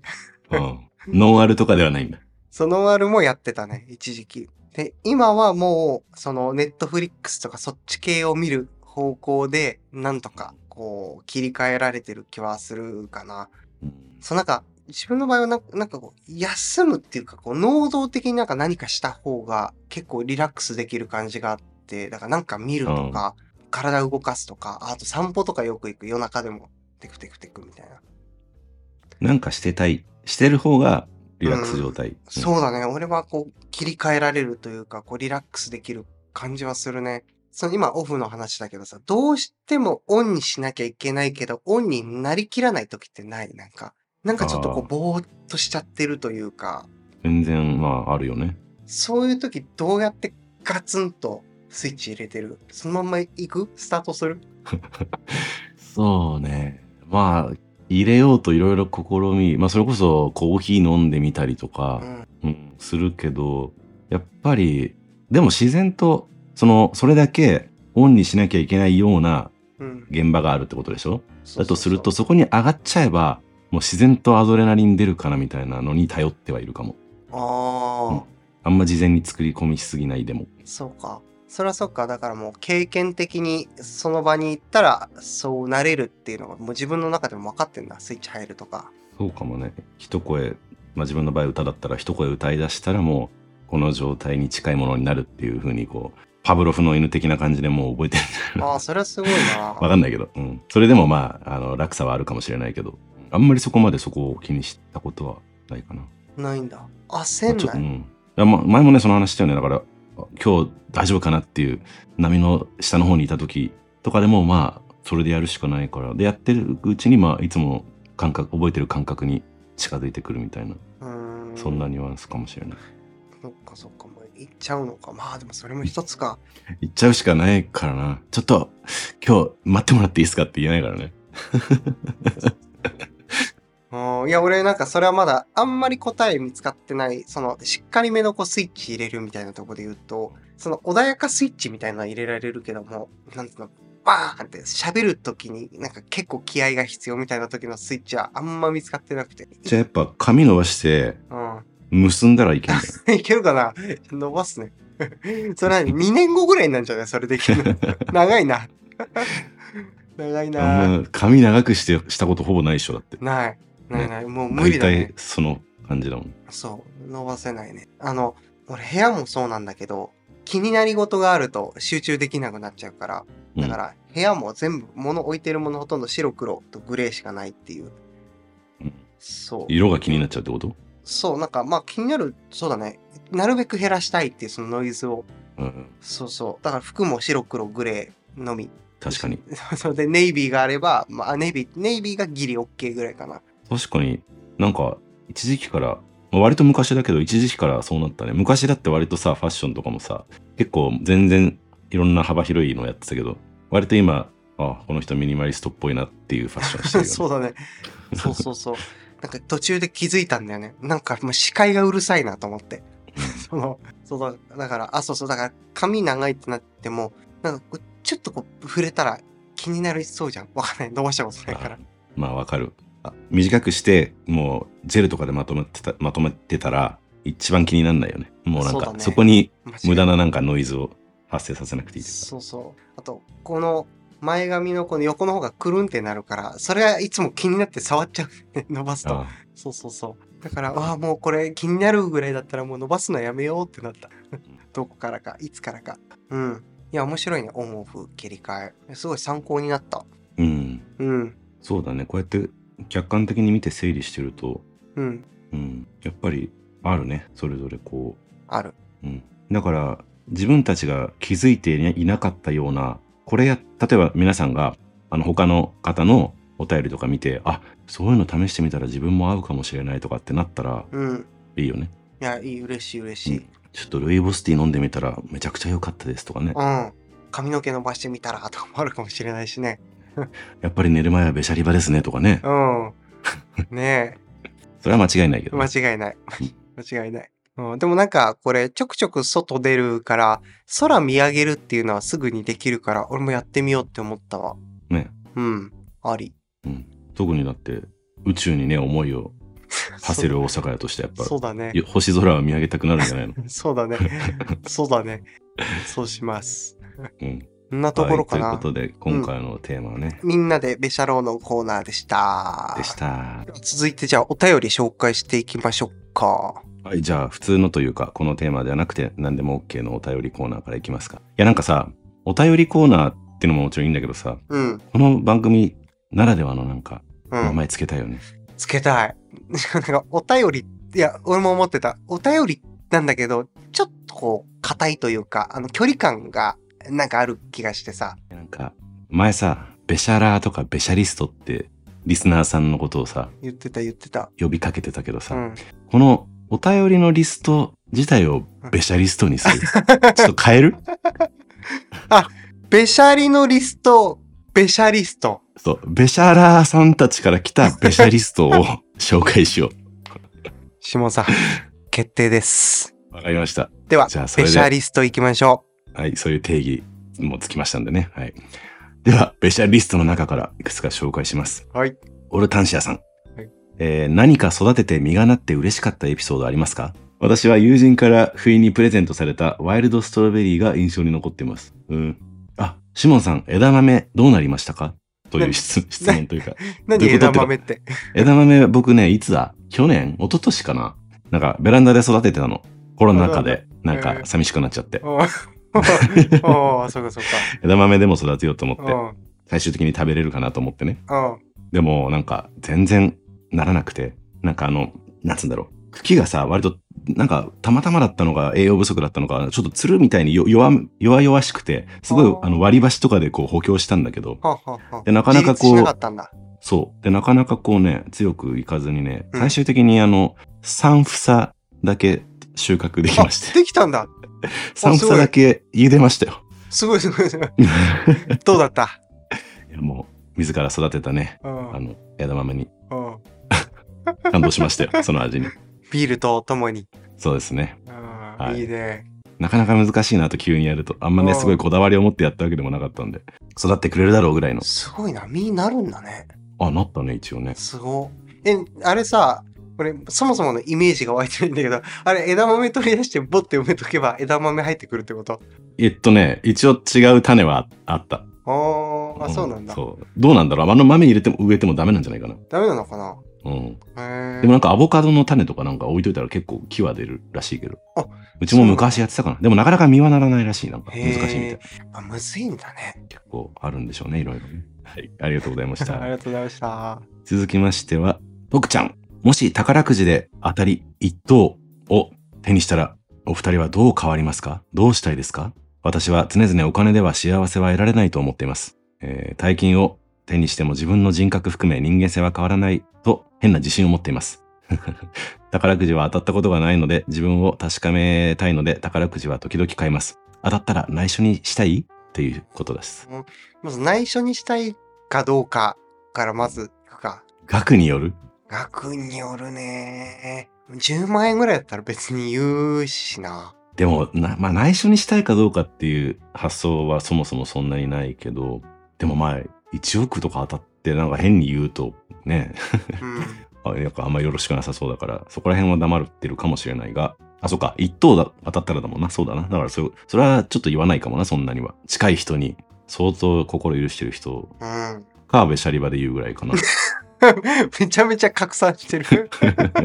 うん。ノンアルとかではないんだ。
そのあるもやってたね、一時期。で、今はもう、その、ネットフリックスとかそっち系を見る方向で、なんとか、こう、切り替えられてる気はするかな。
うん
そう、なんか、自分の場合はな、なんかこう、休むっていうか、こう、能動的になんか何かした方が、結構リラックスできる感じがあって、だからなんか見るとか、体動かすとか、あと散歩とかよく行く、夜中でも、テクテクテクみたいな。
なんかしてたい。してる方がリラックス状態。
そうだね。俺はこう、切り替えられるというか、こう、リラックスできる感じはするね。その今、オフの話だけどさ、どうしてもオンにしなきゃいけないけど、オンになりきらない時ってない？なんか、なんかちょっとこう、ぼーっとしちゃってるというか、
全然、まあ、あるよね。
そういう時どうやってガツンとスイッチ入れてる？そのまんま行く？スタートする？
そうね。まあ、入れようといろいろ試み、まあ、それこそコーヒー飲んでみたりとか
う、ん。
うん、するけど、やっぱり、でも自然と、その、それだけオンにしなきゃいけないような
うん。
現場があるってことでしょ？
そうそうそう
だとすると、そこに上がっちゃえば、もう自然とアドレナリン出るかなみたいなのに頼ってはいるかも。
ああ、
あんま事前に作り込みしすぎないでも。
そうか。そりゃそっか。だからもう経験的にその場に行ったらそうなれるっていうのがもう自分の中でも分かってんだ。スイッチ入るとか。
そうかもね。一声、まあ自分の場合歌だったら一声歌い出したらもうこの状態に近いものになるっていう風にこう、パブロフの犬的な感じでもう覚えてる。
ああ、それはすごいな。
わかんないけど。うん。それでもまあ、あの、落差はあるかもしれないけど、あんまりそこまでそこを気にしたことはないかな。
ないんだ。焦んない？
ちょっとうん。いやま前もね、その話したよね。だから、今日大丈夫かなっていう波の下の方にいた時とかでも、まあ、それでやるしかないから。で、やってるうちに、まあ、いつも感覚、覚えてる感覚に近づいてくるみたいな。そんなニュアンスかもしれない。
そっかそっか。もう行っちゃうのか。まあでもそれも一つか。
行っちゃうしかないからな。ちょっと、今日待ってもらっていいですかって言えないからね。
うん。いや、俺なんかそれはまだあんまり答え見つかってない、その、しっかりめのこうスイッチ入れるみたいなところで言うと、その穏やかスイッチみたいなのは入れられるけども、なんつうの、バーンって喋るときになんか結構気合が必要みたいな時のスイッチはあんま見つかってなくて。
じゃあやっぱ髪伸ばして、
うん。
結んだらいけんだよ。
いけるかな？伸ばすね。それは2年後ぐらいになるんじゃない？それできるの。長いな。長い
あ
な。
髪長くしてしたことほぼないでしょ、だって。
ない。ないない。もう無理
大
だね
体。その感じだもん。
そう。伸ばせないね。あの、俺部屋もそうなんだけど、気になり事があると集中できなくなっちゃうから、
うん
だから部屋も全部物置いてるものほとんど白黒とグレーしかないっていう。
うん
そう。
色が気になっちゃうってこと？
そう、なんかまあ気になる、そうだね。なるべく減らしたいっていうそのノイズを。
うん。
そうそう。だから服も白黒グレーのみ。
確かに。
それでネイビーがあれば、まあネイビー、ネイビーがギリ OK ぐらいかな。
確かになんか一時期から、まあ割と昔だけど一時期からそうなったね。昔だって割とさ、ファッションとかもさ、結構全然いろんな幅広いのやってたけど、割と今、あ、この人ミニマリストっぽいなっていうファッションしてるよ、ね。
そうだね。そうそうそう。なんか途中で気づいたんだよね。なんかもう視界がうるさいなと思って。その、そうだ、だから、あ、そうそう、だから髪長いってなっても、なんかちょっとこう触れたら気になりそうじゃん。わかんない。伸ばしたことないから。
まあわかる。あ短くして、もうジェルとかでまとめてたまとめてたら、一番気にならないよね。もうなんか、
そ
こに無駄ななんかノイズを発生させなくていい。
そうそう。あと、この前髪のこの横の方がくるんってなるから、それはいつも気になって触っちゃう、ね。伸ばすと。
あ
そうそうそう。だから、ああ、もうこれ気になるぐらいだったらもう伸ばすのやめようってなった。どこからか、いつからか。うん。いや、面白いね。オンオフ切り替え。すごい参考になった。
うん。
うん。
そうだね。こうやって客観的に見て整理してると、
うん。
うん。やっぱりあるね。それぞれこ
ある。
う。うん。だから、自分たちが気づいていなかったような、これや、例えば皆さんが、あの、他の方のお便りとか見て、あ、そういうの試してみたら自分も合うかもしれないとかってなったら
うん。
いいよね。
いや、いい、嬉しい、嬉しい。
ちょっとルイボスティー飲んでみたらめちゃくちゃ良かったですとかね。
うん。髪の毛伸ばしてみたらとかもあるかもしれないしね。
やっぱり寝る前はべしゃりばですねとかね。
うん。ね
それは間違いないけ
え、
ど、
間
ね。
違いない。間違いない。うん、でもなんかこれちょくちょく外出るから空見上げるっていうのはすぐにできるから俺もやってみようって思ったわ。
ね。
うん。あり。
特にだって宇宙にね、思いを 馳せる大阪屋としてやっぱ
そうだね。
星空を見上げたくなるんじゃないの？
そうだね。そうだね。そうします。
うん。
なところかな。
はい、ということで、今回のテーマはね、
みんなでベシャローのコーナーでした。
でした。
続いてじゃあお便り紹介していきましょうか。
はい、じゃあ普通のというか、このテーマではなくて何でも OK のお便りコーナーからいきますか。いやなんかさ、お便りコーナーっていうのももちろんいいんだけどさ、
うん。
この番組ならではのなんか
うん。
名前つけたいよね。
つけたい。なんかお便り、いや、俺も思ってた。お便りなんだけど、ちょっとこう、硬いというか、あの、距離感が、なんかある気がしてさ。
なんか前さ、ベシャラーとかベシャリストってリスナーさんのことをさ、
言ってた言ってた。
呼びかけてたけどさ、
うん。
このお便りのリスト自体をベシャリストにする？ちょっと変える？
ベシャリのリスト、ベシャリスト。
そう、ベシャラーさんたちから来たベシャリストを 紹介しよ
下さん、決定です。
う。わかりました。
では、
じゃあそれで
ベシャリスト行きましょ
はい、そういう定義もつきましたんでね。はい。では、ベシャリストの中からいくつか紹介します。
う。はい。
オルタンシアさん。
はい
えー何か育てて実がなって嬉しかったエピソードありますか？私は友人から不意にプレゼントされたワイルドストロベリーが印象に残っています。うん。あ、シモンさん、枝豆どうなりましたか？という質 質問というか。
何？
どういう
枝豆って。
枝豆僕ね、いつだ？去年？一昨年かな？なんかベランダで育ててたの。コロナ禍で、なんか寂しくなっちゃって。
おーおーそうかそう
枝豆でも育てようと思っ
か。
て、最終的に食べれるかなと思ってね。でもなんか全然ならなくて、なんかあの、なんつうんだろう。茎がさ、割となんかたまたまだったのか栄養不足だったのか、ちょっとつるみたいによ弱弱々しくて、すごい
あ
の割り箸とかでこう補強したんだけど、でなかなかこう。そう。で、なかなかこうね、強くいかずにね、
うん
最終的にあの、3房だけ収穫できまし
あ
て、
できたんだ。
3房だけ茹でましたよ。
すごいすごいすごい。どうだった？
いやもう、自ら育てたね、
うん
あの、枝豆に
うん
感動しましたよ、その味に。
ビールとともに。
そうですね。
うん
はい
いいね。
なかなか難しいなと急にやると。あんまね、
うん
すごいこだわりを持ってやったわけでもなかったんで、育ってくれるだろうぐらいの。
すごいな。実になるんだね。
あ、なったね、一応ね。
すごい。え、あれさ、これ、そもそものイメージが湧いてないんだけど、あれ、枝豆取り出してボッて埋めとけば枝豆入ってくるってこと？
えっとね、一応違う種はあった。
あーあ、そうなんだ。
そう。どうなんだろう？あの豆入れても植えてもダメなんじゃないかな。
ダメなのかな？
うん。でもなんかアボカドの種とかなんか置いといたら結構木は出るらしいけど。
あ
うちも昔やってたかな。でもなかなか実はならないらしい。なんか難しいみたい
あ、むずいんだね。
結構あるんでしょうね、いろいろね。はい。ありがとうございまし
あり
た。
がとうございました。
続きましては、僕ちゃん。もし宝くじで当たり一等を手にしたら、お二人はどう変わりますか？どうしたいですか？私は常々お金では幸せは得られないと思っています。えー大金を手にしても自分の人格含め人間性は変わらないと変な自信を持っています。宝くじは当たったことがないので自分を確かめたいので宝くじは時々買います。当たったら内緒にしたいっていうことです。
まず内緒にしたいかどうかからまずいくか。
額による？
額によるね。10万円ぐらいだったら別に言うしな。
でもな、まあ内緒にしたいかどうかっていう発想はそもそもそんなにないけど、でもまあ1億とか当たってなんか変に言うとね、
うん。
あなんかあんまよろしくなさそうだから、そこら辺は黙ってるかもしれないが、あ、そっか、一等だ当たったらだもんな。そうだな。だからそ、それはちょっと言わないかもな、そんなには。近い人に、相当心許してる人、
うん。
川辺シャリバで言うぐらいかな。
めちゃめちゃ拡散してる。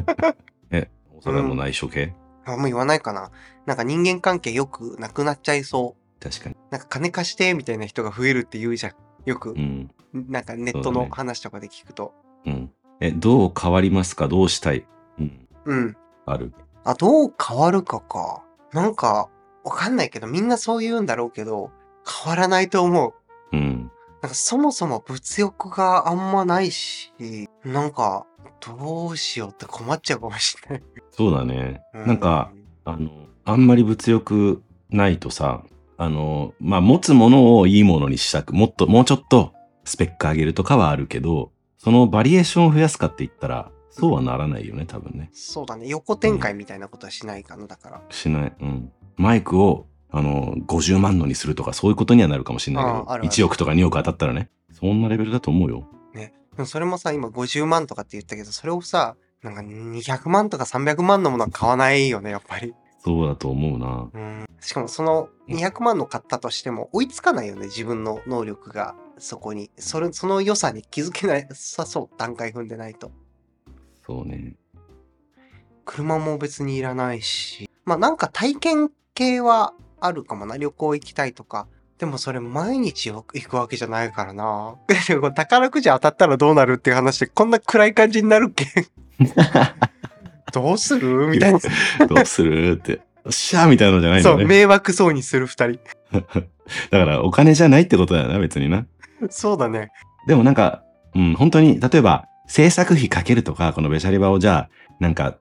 え、おさも内緒系、
あんま言わないかな。なんか人間関係よくなくなっちゃいそう。
確かに。
なんか金貸してみたいな人が増えるって言うじゃん。よく
う。ん。
なんかネットの話とかで聞くと。
うん。え、どう変わりますか？どうしたい？うん。
うん。
ある。
あ、どう変わるかか。なんか、わかんないけど、みんなそう言うんだろうけど、変わらないと思う。
うん。
なんかそもそも物欲があんまないし、なんか、どうしようって困っちゃうかもしれない。
そうだね。
う
なんか、、あの、あんまり物欲ないとさ、あの、まあ、持つものをいいものにしたく、もっと、もうちょっとスペック上げるとかはあるけど、そのバリエーションを増やすかって言ったら、そうはならないよね、多分ね。
そうだね。横展開みたいなことはしないかな、だから。
しない。うん。マイクを、あの、50万のにするとか、そういうことにはなるかもしれないけど、
あああるある
1億とか2億当たったらね。そんなレベルだと思うよ。
ね。でもそれもさ、今50万とかって言ったけど、それをさ、なんか200万とか300万のものは買わないよね、やっぱり。
そうだと思うな。
うん。しかもその200万の買ったとしても追いつかないよね、自分の能力がそこに。それ、その良さに気づけないさそう、段階踏んでないと。
そうね。
車も別にいらないし。まあなんか体験系はあるかもな。旅行行きたいとか。でもそれ毎日行くわけじゃないからな。でも宝くじ当たったらどうなるっていう話でこんな暗い感じになるっけ？どうする？みたいな。
どうするって。よっしゃーみたいなのじゃない
そう、
のね。
迷惑そうにする二人。
だから、お金じゃないってことだよな、別にな。
そうだね。
でもなんか、うん、本当に、例えば、制作費かけるとか、このベシャリバをじゃあ、なんか、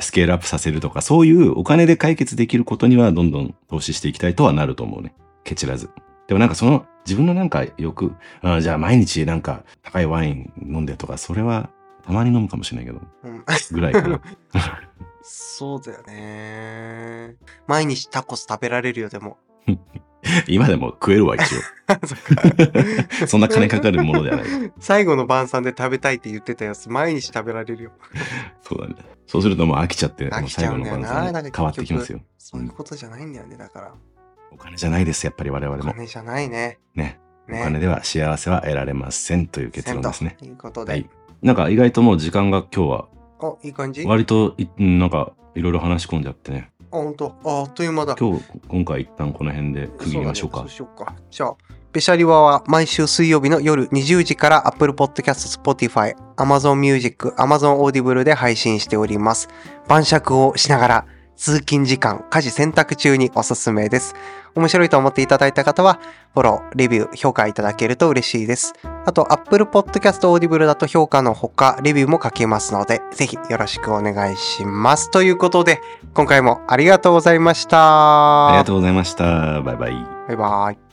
スケールアップさせるとか、そういうお金で解決できることには、どんどん投資していきたいとはなると思うね。ケチらず。でもなんかその、自分のなんか欲、あーじゃあ毎日なんか高いワイン飲んでとか、それは、たまに飲むかもしれないけど、
うん、
ぐらいかな。
そうだよね。毎日タコス食べられるよ、でも。
今でも食えるわ、一応。そんな金かかるものではない。
最後の晩餐で食べたいって言ってたやつ、毎日食べられるよ。
そうだね。そうするともう飽きちゃって、もう最後の晩餐に変わってきますよ。
そういうことじゃないんだよね、だから。
お金じゃないです、やっぱり我々も。
お金じゃないね。
ね。
ね
お金では幸せは得られませんという結論ですね。
ということで。
はい。なんか意外ともう時間が今日は
お、いい感じ？あ、
割となんかいろいろ話し込んじゃってね。
ほんと。あ、あっという間だ。
今日、今回一旦この辺で区切りましょうか。
そうだねしようか。じゃあ、ベシャリワは毎週水曜日の夜20時から Apple Podcast、Spotify、Amazon Music、Amazon Audible で配信しております。晩酌をしながら通勤時間、家事選択中におすすめです。面白いと思っていただいた方は、フォロー、レビュー、評価いただけると嬉しいです。あと、Apple Podcast Audible だと評価のほか、レビューも書けますので、ぜひよろしくお願いします。ということで、今回もありがとうございました。
ありがとうございました。バイバイ。
バイバイ。